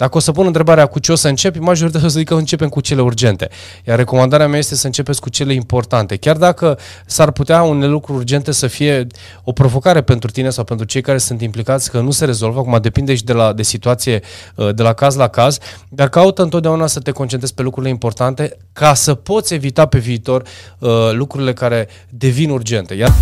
Dacă o să pun întrebarea cu ce o să începi, majoritatea o să zic că începem cu cele urgente. Iar recomandarea mea este să începeți cu cele importante. Chiar dacă s-ar putea unele lucruri urgente să fie o provocare pentru tine sau pentru cei care sunt implicați, că nu se rezolvă, acum depinde și de la de situație, uh, de la caz la caz, dar caută întotdeauna să te concentrezi pe lucrurile importante ca să poți evita pe viitor uh, lucrurile care devin urgente. Iar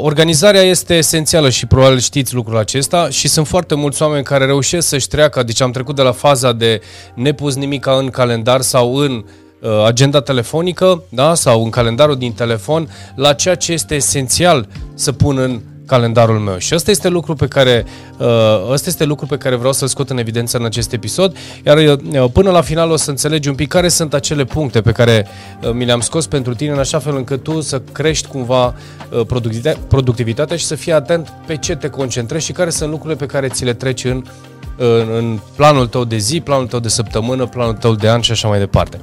Organizarea este esențială și probabil știți lucrul acesta și sunt foarte mulți oameni care reușesc să-și treacă, deci am trecut de la faza de nepus nimica în calendar sau în uh, agenda telefonică da? sau în calendarul din telefon la ceea ce este esențial să pun în calendarul meu. Și ăsta este lucru pe care uh, ăsta este lucru pe care vreau să-l scot în evidență în acest episod, iar uh, până la final o să înțelegi un pic care sunt acele puncte pe care uh, mi le-am scos pentru tine în așa fel încât tu să crești cumva productivitatea și să fii atent pe ce te concentrezi și care sunt lucrurile pe care ți le treci în în, în planul tău de zi, planul tău de săptămână, planul tău de an și așa mai departe.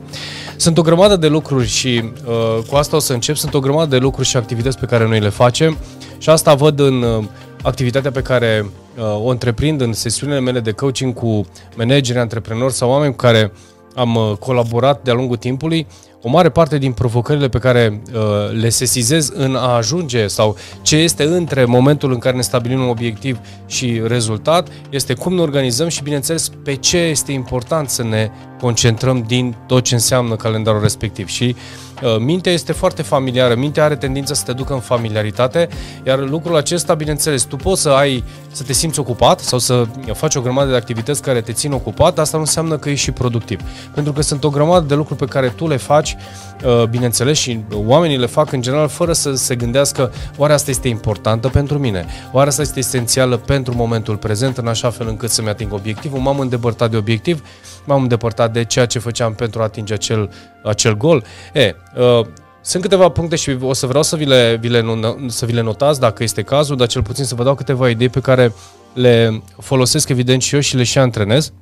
Sunt o grămadă de lucruri și uh, cu asta o să încep, sunt o grămadă de lucruri și activități pe care noi le facem și asta văd în uh, activitatea pe care uh, o întreprind în sesiunile mele de coaching cu manageri, antreprenori sau oameni cu care am uh, colaborat de-a lungul timpului o mare parte din provocările pe care uh, le sesizez în a ajunge sau ce este între momentul în care ne stabilim un obiectiv și rezultat este cum ne organizăm și, bineînțeles, pe ce este important să ne concentrăm din tot ce înseamnă calendarul respectiv. Și uh, mintea este foarte familiară, mintea are tendința să te ducă în familiaritate, iar lucrul acesta, bineînțeles, tu poți să ai, să te simți ocupat sau să faci o grămadă de activități care te țin ocupat, asta nu înseamnă că ești și productiv. Pentru că sunt o grămadă de lucruri pe care tu le faci Uh, bineînțeles, și oamenii le fac în general fără să se gândească oare asta este importantă pentru mine, oare asta este esențială pentru momentul prezent, în așa fel încât să-mi ating obiectivul, m-am îndepărtat de obiectiv, m-am îndepărtat de ceea ce făceam pentru a atinge acel, acel gol. E, uh, sunt câteva puncte și o să vreau să vi, le, vi le, să vi le notați dacă este cazul, dar cel puțin să vă dau câteva idei pe care le folosesc evident și eu și le și antrenez.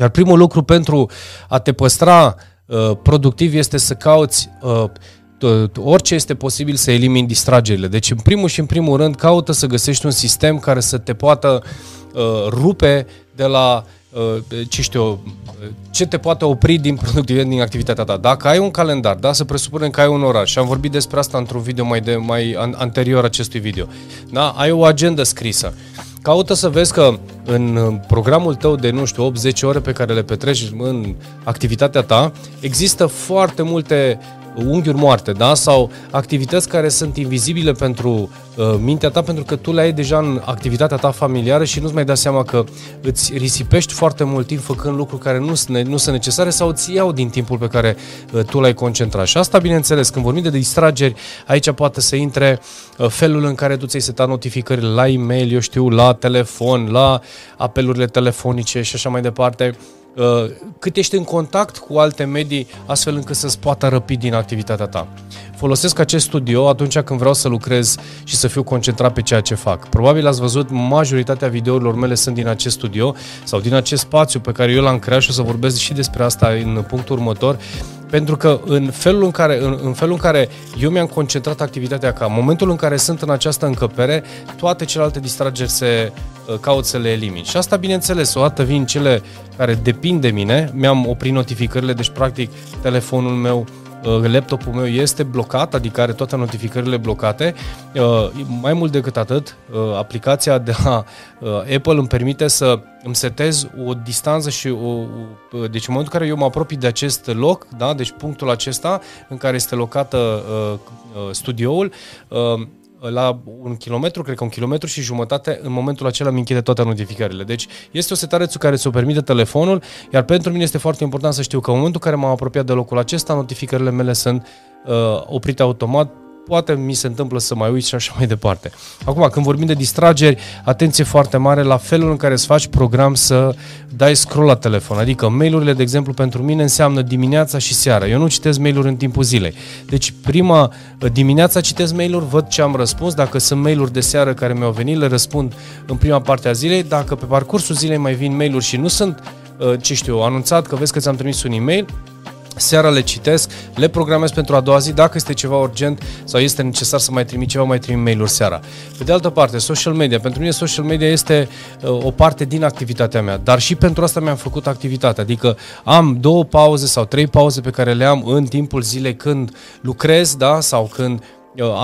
Iar primul lucru pentru a te păstra Uh, productiv este să cauți uh, orice este posibil să elimini distragerile. Deci, în primul și în primul rând, caută să găsești un sistem care să te poată uh, rupe de la ce știu ce te poate opri din productivitate, din activitatea ta. Dacă ai un calendar, da, să presupunem că ai un orar și am vorbit despre asta într-un video mai, de, mai anterior acestui video. Da, ai o agendă scrisă. Caută să vezi că în programul tău de, nu știu, 8-10 ore pe care le petreci în activitatea ta, există foarte multe unghiuri moarte, da? Sau activități care sunt invizibile pentru uh, mintea ta pentru că tu le ai deja în activitatea ta familiară și nu-ți mai dai seama că îți risipești foarte mult timp făcând lucruri care nu sunt, nu sunt necesare sau îți iau din timpul pe care uh, tu l-ai concentrat. Și asta, bineînțeles, când vorbim de distrageri, aici poate să intre uh, felul în care tu ți-ai setat notificările la e-mail, eu știu, la telefon, la apelurile telefonice și așa mai departe Uh, cât ești în contact cu alte medii astfel încât să-ți poată răpi din activitatea ta. Folosesc acest studio atunci când vreau să lucrez și să fiu concentrat pe ceea ce fac. Probabil ați văzut, majoritatea videourilor mele sunt din acest studio sau din acest spațiu pe care eu l-am creat și o să vorbesc și despre asta în punctul următor. Pentru că în felul în care, în, în felul în care eu mi-am concentrat activitatea ca în momentul în care sunt în această încăpere, toate celelalte distrageri se uh, caut să le elimin. Și asta, bineînțeles, o dată vin cele care depind de mine, mi-am oprit notificările, deci practic telefonul meu Uh, laptopul meu este blocat, adică are toate notificările blocate. Uh, mai mult decât atât, uh, aplicația de la Apple îmi permite să îmi setez o distanță și o, deci în momentul în care eu mă apropii de acest loc, da, deci punctul acesta în care este locată studioul, la un kilometru, cred că un kilometru și jumătate, în momentul acela mi închide toate notificările. Deci este o setare care ți-o permite telefonul, iar pentru mine este foarte important să știu că în momentul în care m-am apropiat de locul acesta, notificările mele sunt uh, oprite automat poate mi se întâmplă să mai uit și așa mai departe. Acum, când vorbim de distrageri, atenție foarte mare la felul în care îți faci program să dai scroll la telefon. Adică mailurile, de exemplu, pentru mine înseamnă dimineața și seara. Eu nu citesc mail-uri în timpul zilei. Deci prima dimineața citesc mail-uri, văd ce am răspuns. Dacă sunt mail-uri de seară care mi-au venit, le răspund în prima parte a zilei. Dacă pe parcursul zilei mai vin mail-uri și nu sunt, uh, ce știu, anunțat că vezi că ți-am trimis un e-mail, seara le citesc, le programez pentru a doua zi, dacă este ceva urgent sau este necesar să mai trimit ceva, mai trimit mail-uri seara. Pe de altă parte, social media. Pentru mine social media este uh, o parte din activitatea mea, dar și pentru asta mi-am făcut activitatea. Adică am două pauze sau trei pauze pe care le am în timpul zilei când lucrez, da, sau când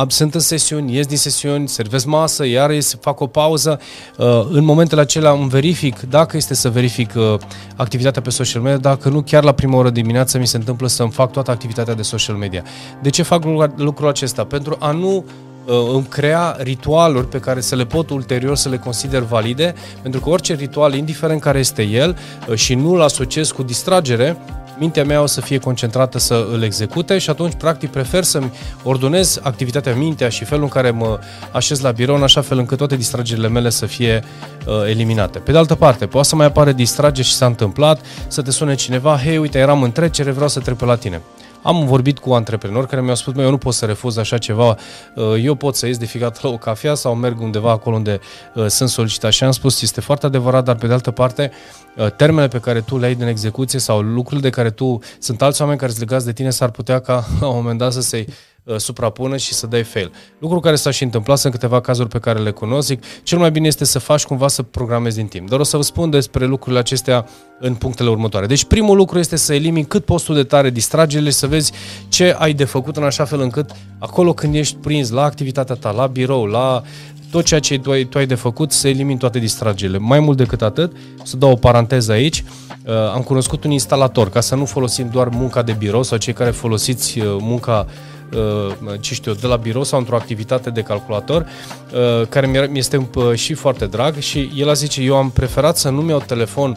sunt în sesiuni, ies din sesiuni, servesc masă, iar ies, fac o pauză. Uh, în momentele acelea îmi verific, dacă este să verific uh, activitatea pe social media, dacă nu, chiar la prima oră dimineață mi se întâmplă să-mi fac toată activitatea de social media. De ce fac lucrul acesta? Pentru a nu uh, îmi crea ritualuri pe care să le pot ulterior să le consider valide, pentru că orice ritual, indiferent care este el, și nu-l asociez cu distragere, mintea mea o să fie concentrată să îl execute și atunci, practic, prefer să-mi ordonez activitatea mintea și felul în care mă așez la birou, în așa fel încât toate distragerile mele să fie uh, eliminate. Pe de altă parte, poate să mai apare distrage și s-a întâmplat, să te sune cineva, hei, uite, eram în trecere, vreau să trec pe la tine. Am vorbit cu antreprenori care mi-au spus, eu nu pot să refuz așa ceva, uh, eu pot să ies de fiecare la o cafea sau merg undeva acolo unde uh, sunt solicitat. Și am spus, este foarte adevărat, dar pe de altă parte, uh, termenele pe care tu le ai din execuție sau lucrurile de care tu, sunt alți oameni care sunt legați de tine, s-ar putea ca la un moment dat să se Uh, suprapună și să dai fail. Lucru care s-a și întâmplat, sunt câteva cazuri pe care le cunosc. Zic, cel mai bine este să faci cumva să programezi din timp. Dar o să vă spun despre lucrurile acestea în punctele următoare. Deci primul lucru este să elimini cât postul de tare distragerile și să vezi ce ai de făcut în așa fel încât acolo când ești prins la activitatea ta, la birou, la tot ceea ce tu ai, tu ai de făcut, să elimini toate distragerile. Mai mult decât atât, să dau o paranteză aici, uh, am cunoscut un instalator, ca să nu folosim doar munca de birou sau cei care folosiți uh, munca Uh, ce știu, de la birou sau într-o activitate de calculator, uh, care mi este uh, și foarte drag și el a zice, eu am preferat să nu-mi iau telefon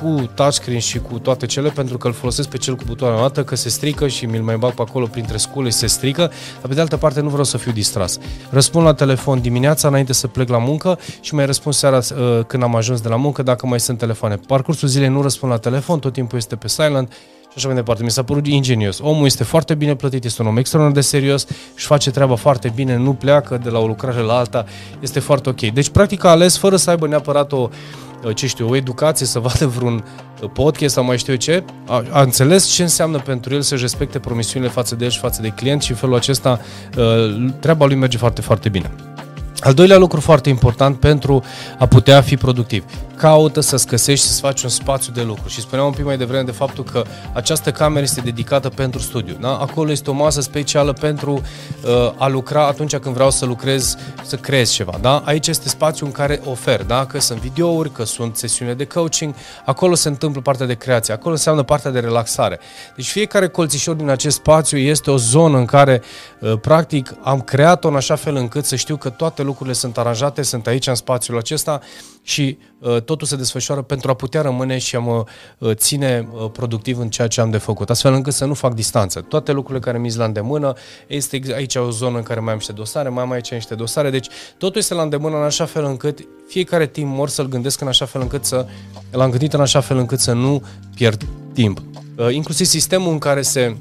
cu touchscreen și cu toate cele, pentru că îl folosesc pe cel cu butoane dată, că se strică și mi-l mai bag pe acolo printre scule și se strică, dar pe de altă parte nu vreau să fiu distras. Răspund la telefon dimineața înainte să plec la muncă și mai răspund seara când am ajuns de la muncă dacă mai sunt telefoane. Parcursul zilei nu răspund la telefon, tot timpul este pe silent și așa mai departe. Mi s-a părut ingenios. Omul este foarte bine plătit, este un om extraordinar de serios, și face treaba foarte bine, nu pleacă de la o lucrare la alta, este foarte ok. Deci, practic, a ales fără să aibă neapărat o, ce știu, o educație, să vadă vreun podcast sau mai știu eu ce, a, a înțeles ce înseamnă pentru el să-și respecte promisiunile față de el și față de client și în felul acesta uh, treaba lui merge foarte, foarte bine. Al doilea lucru foarte important pentru a putea fi productiv caută să-ți găsești, să-ți faci un spațiu de lucru. Și spuneam un pic mai devreme de faptul că această cameră este dedicată pentru studiu. Da? Acolo este o masă specială pentru uh, a lucra atunci când vreau să lucrez, să creez ceva. Da? Aici este spațiu în care ofer, da? că sunt videouri, că sunt sesiune de coaching, acolo se întâmplă partea de creație, acolo înseamnă partea de relaxare. Deci fiecare colțișor din acest spațiu este o zonă în care, uh, practic, am creat-o în așa fel încât să știu că toate lucrurile sunt aranjate, sunt aici în spațiul acesta și uh, totul se desfășoară pentru a putea rămâne și a mă uh, ține uh, productiv în ceea ce am de făcut, astfel încât să nu fac distanță. Toate lucrurile care mi-s la îndemână, este aici o zonă în care mai am niște dosare, mai am aici niște dosare, deci totul este la îndemână în așa fel încât fiecare timp mor să-l gândesc în așa fel încât să, l-am gândit în așa fel încât să nu pierd timp. Inclusiv sistemul în care se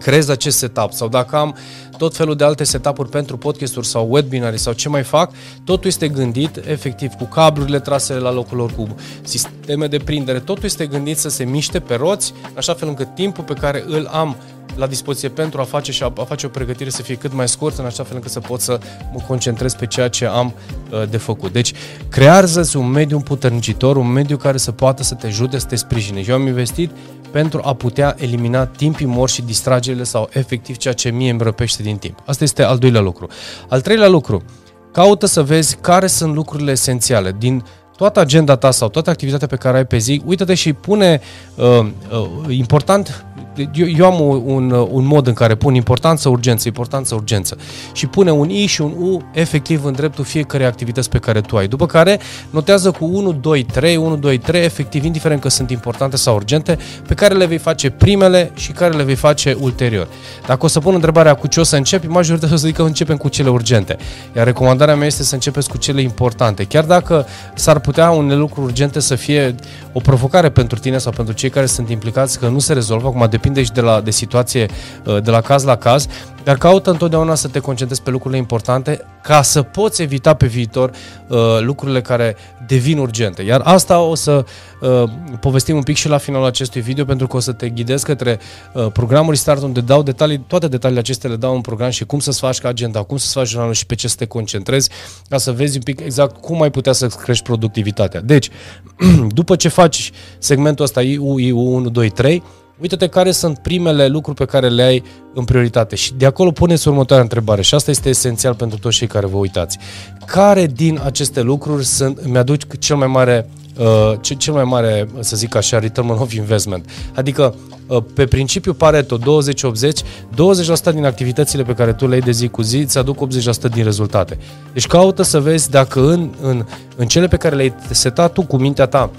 creez acest setup sau dacă am tot felul de alte setup-uri pentru podcasturi sau webinare sau ce mai fac, totul este gândit efectiv cu cablurile trasele la locul lor, cu sisteme de prindere, totul este gândit să se miște pe roți, așa fel încât timpul pe care îl am la dispoziție pentru a face și a, a face o pregătire să fie cât mai scurt, în așa fel încât să pot să mă concentrez pe ceea ce am uh, de făcut. Deci, creează-ți un mediu împuternicitor, un mediu care să poată să te ajute, să te sprijine. Eu am investit pentru a putea elimina timpii mor și distragerile sau efectiv ceea ce mie îmi răpește din timp. Asta este al doilea lucru. Al treilea lucru, caută să vezi care sunt lucrurile esențiale din toată agenda ta sau toată activitatea pe care ai pe zi, uită-te și pune uh, uh, important eu, eu am un, un mod în care pun importanță, urgență, importanță, urgență și pune un I și un U efectiv în dreptul fiecare activități pe care tu ai. După care notează cu 1, 2, 3, 1, 2, 3, efectiv, indiferent că sunt importante sau urgente, pe care le vei face primele și care le vei face ulterior. Dacă o să pun întrebarea cu ce o să începi, majoritatea o să zic că începem cu cele urgente. Iar recomandarea mea este să începeți cu cele importante. Chiar dacă s-ar putea unele lucruri urgente să fie o provocare pentru tine sau pentru cei care sunt implicați, că nu se rezolvă, acum depinde și de, la, de situație, uh, de la caz la caz, dar caută întotdeauna să te concentrezi pe lucrurile importante ca să poți evita pe viitor uh, lucrurile care devin urgente. Iar asta o să uh, povestim un pic și la finalul acestui video pentru că o să te ghidez către uh, programul Restart unde dau detalii, toate detaliile acestea le dau în program și cum să-ți faci agenda, cum să-ți faci jurnalul și pe ce să te concentrezi ca să vezi un pic exact cum ai putea să crești productivitatea. Deci, după ce faci segmentul ăsta IU, IU 1, 2, 3, Uită-te care sunt primele lucruri pe care le ai în prioritate și de acolo puneți următoarea întrebare și asta este esențial pentru toți cei care vă uitați. Care din aceste lucruri sunt, îmi aduc cel mai mare uh, cel mai mare, să zic așa, return of investment. Adică, uh, pe principiu Pareto 20-80, 20% din activitățile pe care tu le ai de zi cu zi îți aduc 80% din rezultate. Deci caută să vezi dacă în, în, în cele pe care le-ai setat tu cu mintea ta,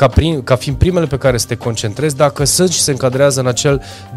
ca, prim, ca fiind primele pe care să te concentrezi, dacă sunt și se încadrează în acel 20%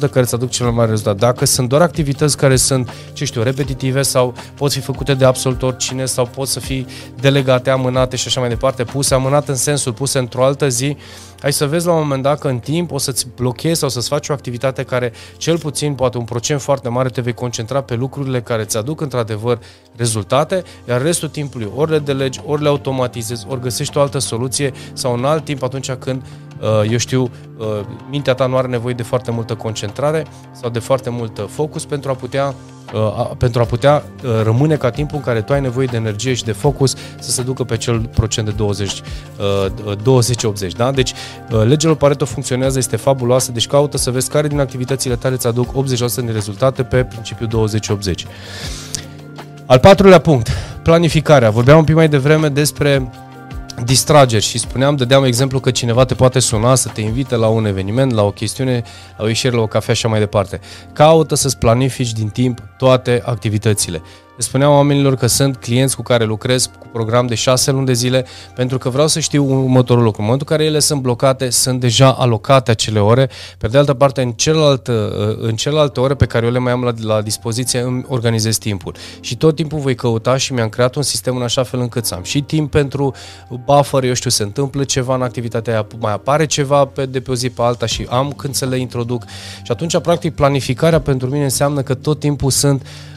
care îți aduc cel mai mare rezultat. Dacă sunt doar activități care sunt, ce știu, repetitive sau pot fi făcute de absolut oricine sau pot să fie delegate, amânate și așa mai departe, puse amânate în sensul puse într-o altă zi, ai să vezi la un moment dat că în timp o să-ți blochezi sau să-ți faci o activitate care cel puțin, poate un procent foarte mare, te vei concentra pe lucrurile care îți aduc într-adevăr rezultate, iar restul timpului ori le delegi, ori le automatizezi, ori găsești o altă soluție sau un alt timp atunci când uh, eu știu, uh, mintea ta nu are nevoie de foarte multă concentrare sau de foarte mult focus pentru a putea Uh, pentru a putea uh, rămâne ca timpul în care tu ai nevoie de energie și de focus să se ducă pe cel procent de 20, 20-80. Uh, da? Deci legea lui Pareto funcționează, este fabuloasă, deci caută să vezi care din activitățile tale îți aduc 80% din rezultate pe principiul 20-80. Al patrulea punct, planificarea. Vorbeam un pic mai devreme despre distrageri și spuneam, dădeam exemplu că cineva te poate suna să te invite la un eveniment, la o chestiune, la o ieșire la o cafea și așa mai departe. Caută să-ți planifici din timp toate activitățile. Le spuneam oamenilor că sunt clienți cu care lucrez cu program de șase luni de zile pentru că vreau să știu următorul lucru. În momentul în care ele sunt blocate, sunt deja alocate acele ore. Pe de altă parte, în, celălalt, în celelalte ore pe care eu le mai am la, la dispoziție, îmi organizez timpul. Și tot timpul voi căuta și mi-am creat un sistem în așa fel încât să am și timp pentru buffer, eu știu, se întâmplă ceva în activitatea aia, mai apare ceva pe, de pe o zi pe alta și am când să le introduc. Și atunci, practic, planificarea pentru mine înseamnă că tot timpul sunt uh,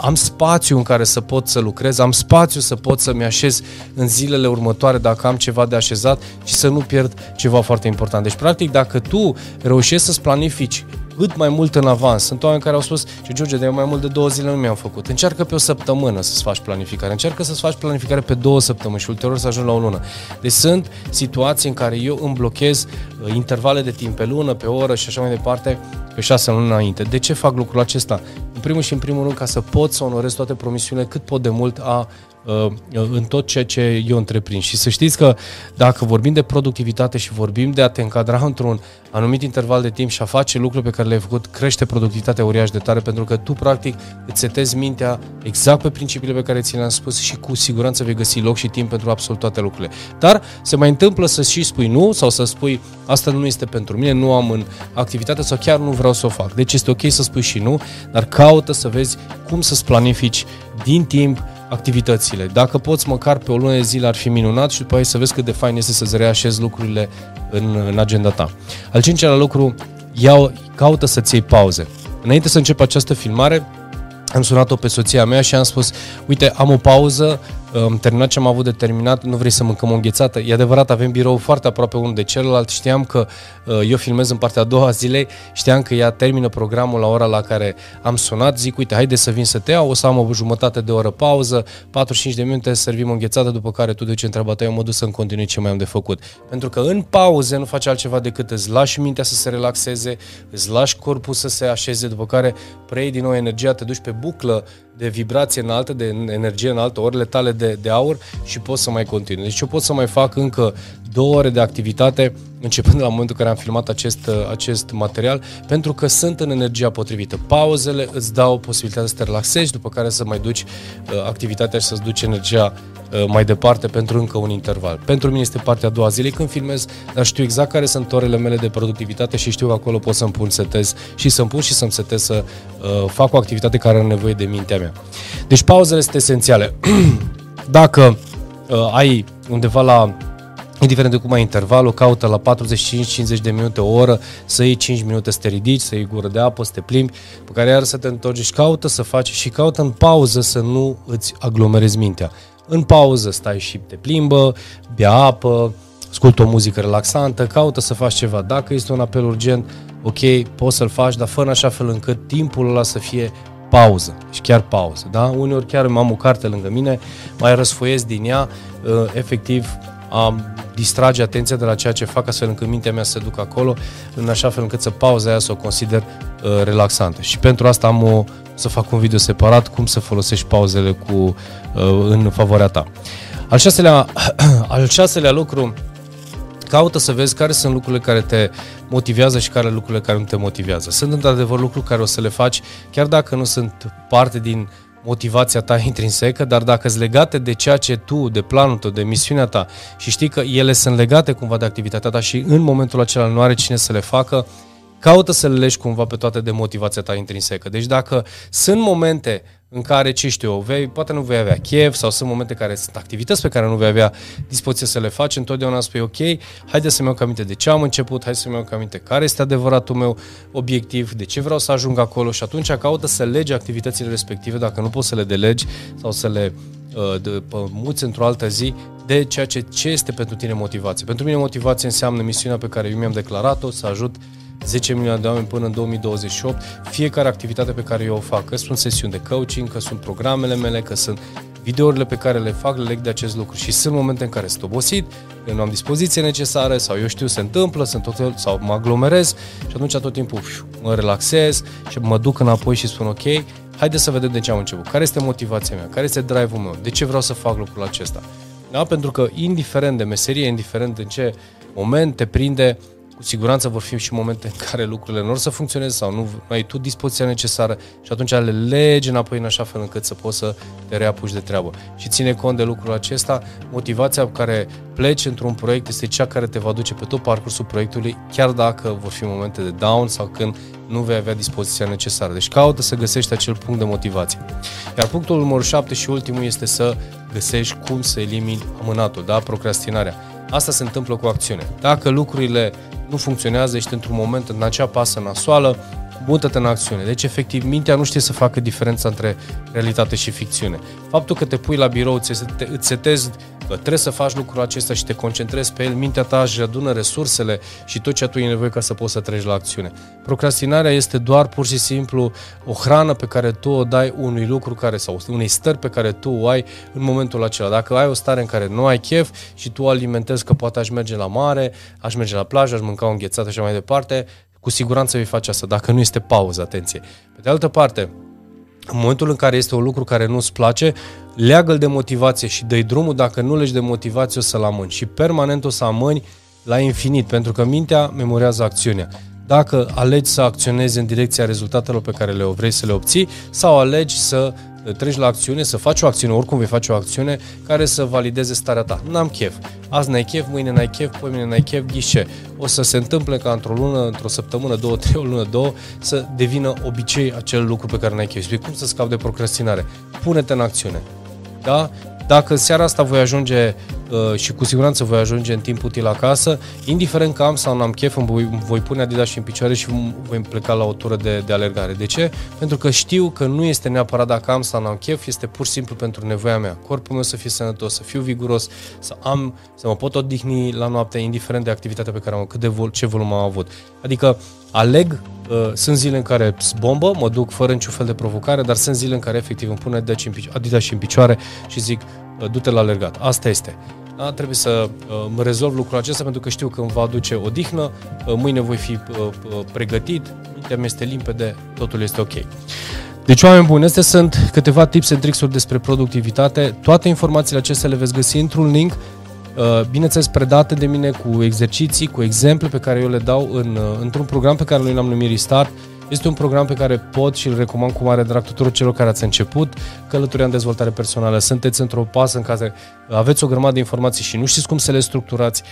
am spațiu în care să pot să lucrez, am spațiu să pot să-mi așez în zilele următoare dacă am ceva de așezat și să nu pierd ceva foarte important. Deci, practic, dacă tu reușești să-ți planifici cât mai mult în avans. Sunt oameni care au spus, și George, de mai mult de două zile nu mi-am făcut. Încearcă pe o săptămână să-ți faci planificare. Încearcă să-ți faci planificare pe două săptămâni și ulterior să ajungi la o lună. Deci sunt situații în care eu îmi blochez uh, intervale de timp pe lună, pe oră și așa mai departe, pe șase luni înainte. De ce fac lucrul acesta? În primul și în primul rând ca să pot să onorez toate promisiunile cât pot de mult a Uh, în tot ceea ce eu întreprind. Și să știți că dacă vorbim de productivitate și vorbim de a te încadra într-un anumit interval de timp și a face lucruri pe care le-ai făcut, crește productivitatea uriaș de tare pentru că tu practic îți setezi mintea exact pe principiile pe care ți le-am spus și cu siguranță vei găsi loc și timp pentru absolut toate lucrurile. Dar se mai întâmplă să și spui nu sau să spui asta nu este pentru mine, nu am în activitate sau chiar nu vreau să o fac. Deci este ok să spui și nu, dar caută să vezi cum să-ți planifici din timp activitățile. Dacă poți măcar pe o lună de zile ar fi minunat și după aceea să vezi cât de fain este să-ți reașezi lucrurile în, în agenda ta. Al cincelea lucru, iau, caută să-ți iei pauze. Înainte să încep această filmare, am sunat-o pe soția mea și am spus, uite, am o pauză, am terminat ce am avut de terminat, nu vrei să mâncăm o înghețată? E adevărat, avem birou foarte aproape unul de celălalt, știam că uh, eu filmez în partea a doua zilei, știam că ea termină programul la ora la care am sunat, zic, uite, haide să vin să te iau, o să am o jumătate de oră pauză, 45 de minute, servim o înghețată, după care tu duci întreaba ta, eu mă duc să-mi continui ce mai am de făcut. Pentru că în pauze nu faci altceva decât îți lași mintea să se relaxeze, îți lași corpul să se așeze, după care preiei din nou energia, te duci pe buclă de vibrație înaltă, de energie înaltă, orele tale de, de aur și poți să mai continui. Deci eu pot să mai fac încă două ore de activitate începând de la momentul în care am filmat acest, acest material, pentru că sunt în energia potrivită. Pauzele îți dau posibilitatea să te relaxezi, după care să mai duci uh, activitatea și să-ți duci energia uh, mai departe pentru încă un interval. Pentru mine este partea a doua zilei când filmez, dar știu exact care sunt orele mele de productivitate și știu că acolo pot să-mi pun setez și să-mi pun și să-mi setez să uh, fac o activitate care are nevoie de mintea mea. Deci pauzele sunt esențiale. Dacă uh, ai undeva la indiferent de cum ai intervalul, caută la 45-50 de minute, o oră, să iei 5 minute să te ridici, să iei gură de apă, să te plimbi, pe care iar să te întorci și caută să faci și caută în pauză să nu îți aglomerezi mintea. În pauză stai și te plimbă, bea apă, ascultă o muzică relaxantă, caută să faci ceva. Dacă este un apel urgent, ok, poți să-l faci, dar fără așa fel încât timpul ăla să fie pauză, și chiar pauză, da? Uneori chiar am o carte lângă mine, mai răsfoiesc din ea, uh, efectiv am distrage atenția de la ceea ce fac astfel încât mintea mea să se ducă acolo, în așa fel încât să pauza aia să o consider uh, relaxantă. Și pentru asta am o, să fac un video separat cum să folosești pauzele cu, uh, în favoarea ta. Al șaselea, al șaselea lucru caută să vezi care sunt lucrurile care te motivează și care lucrurile care nu te motivează. Sunt într-adevăr lucruri care o să le faci chiar dacă nu sunt parte din motivația ta intrinsecă, dar dacă sunt legate de ceea ce tu, de planul tău, de misiunea ta și știi că ele sunt legate cumva de activitatea ta și în momentul acela nu are cine să le facă, caută să le legi cumva pe toate de motivația ta intrinsecă. Deci dacă sunt momente în care, ce știu eu, vei, poate nu vei avea chef sau sunt momente care sunt activități pe care nu vei avea dispoziție să le faci, întotdeauna spui ok, haide să-mi iau aminte de ce am început, hai să-mi iau aminte care este adevăratul meu obiectiv, de ce vreau să ajung acolo și atunci caută să legi activitățile respective dacă nu poți să le delegi sau să le uh, de, muți într-o altă zi de ceea ce, ce este pentru tine motivație. Pentru mine motivație înseamnă misiunea pe care eu mi-am declarat-o, să ajut 10 milioane de oameni până în 2028, fiecare activitate pe care eu o fac, că sunt sesiuni de coaching, că sunt programele mele, că sunt videourile pe care le fac, le leg de acest lucru și sunt momente în care sunt obosit, că nu am dispoziție necesară sau eu știu se întâmplă, sunt tot fel, sau mă aglomerez și atunci tot timpul mă relaxez și mă duc înapoi și spun ok, haide să vedem de ce am început, care este motivația mea, care este drive-ul meu, de ce vreau să fac lucrul acesta. Da? Pentru că indiferent de meserie, indiferent în ce moment te prinde, cu siguranță vor fi și momente în care lucrurile nu or să funcționeze sau nu ai tu dispoziția necesară și atunci le legi înapoi în așa fel încât să poți să te reapuci de treabă. Și ține cont de lucrul acesta, motivația cu care pleci într-un proiect este cea care te va duce pe tot parcursul proiectului, chiar dacă vor fi momente de down sau când nu vei avea dispoziția necesară. Deci caută să găsești acel punct de motivație. Iar punctul numărul 7 și ultimul este să găsești cum să elimini amânatul, da? procrastinarea. Asta se întâmplă cu acțiune. Dacă lucrurile nu funcționează, ești într-un moment în acea pasă nasoală, mută-te în acțiune. Deci, efectiv, mintea nu știe să facă diferența între realitate și ficțiune. Faptul că te pui la birou, îți, te, îți setezi că trebuie să faci lucrul acesta și te concentrezi pe el, mintea ta își adună resursele și tot ce tu ai nevoie ca să poți să treci la acțiune. Procrastinarea este doar pur și simplu o hrană pe care tu o dai unui lucru care sau unei stări pe care tu o ai în momentul acela. Dacă ai o stare în care nu ai chef și tu alimentezi că poate aș merge la mare, aș merge la plajă, aș mânca o înghețată și așa mai departe, cu siguranță vei face asta, dacă nu este pauză, atenție. Pe de altă parte, în momentul în care este un lucru care nu-ți place, leagă-l de motivație și dă drumul, dacă nu legi de motivație o să-l amâni și permanent o să amâni la infinit, pentru că mintea memorează acțiunea. Dacă alegi să acționezi în direcția rezultatelor pe care le vrei să le obții sau alegi să treci la acțiune, să faci o acțiune, oricum vei face o acțiune care să valideze starea ta. N-am chef. Azi n-ai chef, mâine n-ai chef, poi mâine n-ai chef, ghișe. O să se întâmple ca într-o lună, într-o săptămână, două, trei, o lună, două, să devină obicei acel lucru pe care n-ai chef. Și cum să scapi de procrastinare? Pune-te în acțiune. Da? Dacă seara asta voi ajunge uh, și cu siguranță voi ajunge în timp util acasă, indiferent că am sau nu am chef, îmi voi, voi pune Adidas și în picioare și voi pleca la o tură de, de alergare. De ce? Pentru că știu că nu este neapărat dacă am sau nu am chef, este pur și simplu pentru nevoia mea. Corpul meu să fie sănătos, să fiu viguros, să am, să mă pot odihni la noapte, indiferent de activitatea pe care am, cât de vol, ce volum am avut. Adică aleg, uh, sunt zile în care bombă, mă duc fără niciun fel de provocare, dar sunt zile în care efectiv îmi pune Adidas și în picioare și zic uh, du-te la alergat. Asta este. Da? Trebuie să uh, mă rezolv lucrul acesta pentru că știu că îmi va aduce odihnă, uh, mâine voi fi uh, uh, pregătit, mintea mea este limpede, totul este ok. Deci, oameni buni, astea sunt câteva tips and tricks despre productivitate. Toate informațiile acestea le veți găsi într-un link Uh, bineînțeles predate de mine cu exerciții, cu exemple pe care eu le dau în, uh, într-un program pe care noi l-am numit Restart. Este un program pe care pot și îl recomand cu mare drag tuturor celor care ați început călătoria în dezvoltare personală. Sunteți într-o pasă în care aveți o grămadă de informații și nu știți cum să le structurați.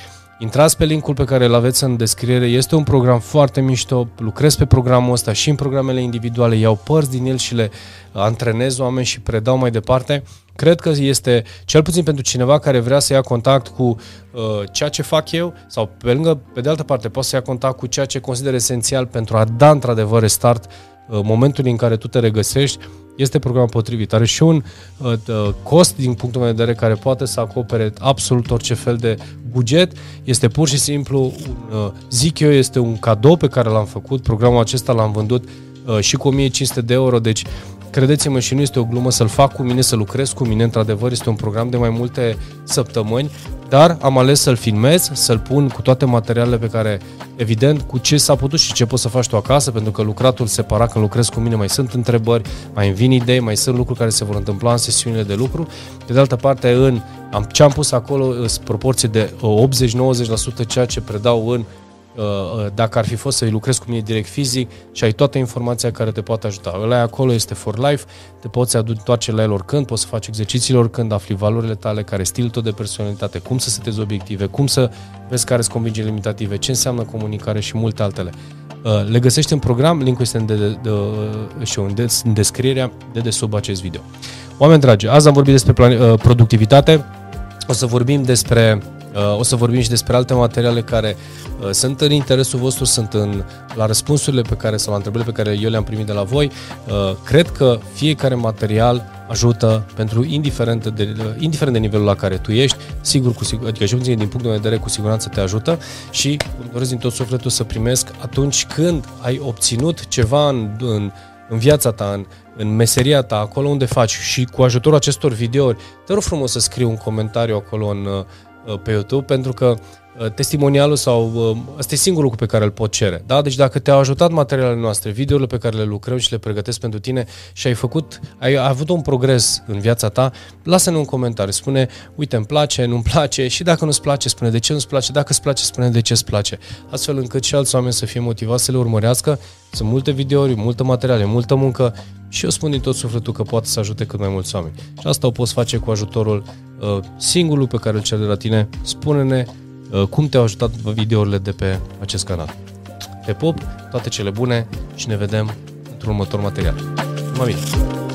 Intrați pe linkul pe care îl aveți în descriere. Este un program foarte mișto. Lucrez pe programul ăsta și în programele individuale. Iau părți din el și le antrenez oameni și predau mai departe. Cred că este, cel puțin pentru cineva care vrea să ia contact cu uh, ceea ce fac eu, sau pe lângă, pe de altă parte, poți să ia contact cu ceea ce consider esențial pentru a da într-adevăr start uh, momentul în care tu te regăsești, este programul potrivit. Are și un uh, cost din punctul meu de vedere care poate să acopere absolut orice fel de buget. Este pur și simplu, un, uh, zic eu, este un cadou pe care l-am făcut. Programul acesta l-am vândut uh, și cu 1500 de euro, deci credeți-mă și nu este o glumă să-l fac cu mine, să lucrez cu mine, într-adevăr este un program de mai multe săptămâni, dar am ales să-l filmez, să-l pun cu toate materialele pe care, evident, cu ce s-a putut și ce poți să faci tu acasă, pentru că lucratul separat când lucrezi cu mine mai sunt întrebări, mai îmi vin idei, mai sunt lucruri care se vor întâmpla în sesiunile de lucru. De, de altă parte, în am, ce am pus acolo sunt proporție de 80-90% ceea ce predau în Uh, uh, dacă ar fi fost să-i lucrezi cu mine direct fizic și ai toată informația care te poate ajuta. Ăla acolo este for life, te poți întoarce la el oricând, poți să faci exercițiile oricând, afli valorile tale, care stilul tău de personalitate, cum să setezi obiective, cum să vezi care sunt convingerile limitative, ce înseamnă comunicare și multe altele. Uh, le găsești în program, linkul este în, de, de, de, și în, de, în descrierea de, de sub acest video. Oameni dragi, azi am vorbit despre plan, productivitate, o să vorbim despre o să vorbim și despre alte materiale care Uh, sunt în interesul vostru, sunt în, la răspunsurile pe care sau la întrebările pe care eu le-am primit de la voi. Uh, cred că fiecare material ajută pentru indiferent de, indiferent de nivelul la care tu ești, sigur, cu sigur, adică și din punctul de vedere cu siguranță te ajută și îmi doresc din tot sufletul să primesc atunci când ai obținut ceva în, în, în viața ta, în, în meseria ta, acolo unde faci și cu ajutorul acestor videouri, te rog frumos să scrii un comentariu acolo în, uh, pe YouTube, pentru că Uh, testimonialul sau uh, ăsta e singurul lucru pe care îl pot cere. Da? Deci dacă te-au ajutat materialele noastre, videourile pe care le lucrăm și le pregătesc pentru tine și ai făcut, ai avut un progres în viața ta, lasă-ne un comentariu, spune, uite, îmi place, nu-mi place și dacă nu-ți place, spune de ce nu-ți place, dacă îți place, spune de ce îți place. Astfel încât și alți oameni să fie motivați să le urmărească. Sunt multe videouri, multe materiale, multă muncă și eu spun din tot sufletul că poate să ajute cât mai mulți oameni. Și asta o poți face cu ajutorul uh, singurul pe care îl cer de la tine. Spune-ne Uh, cum te-au ajutat videourile de pe acest canal. Te pup, toate cele bune și ne vedem într-un următor material. Numai bine!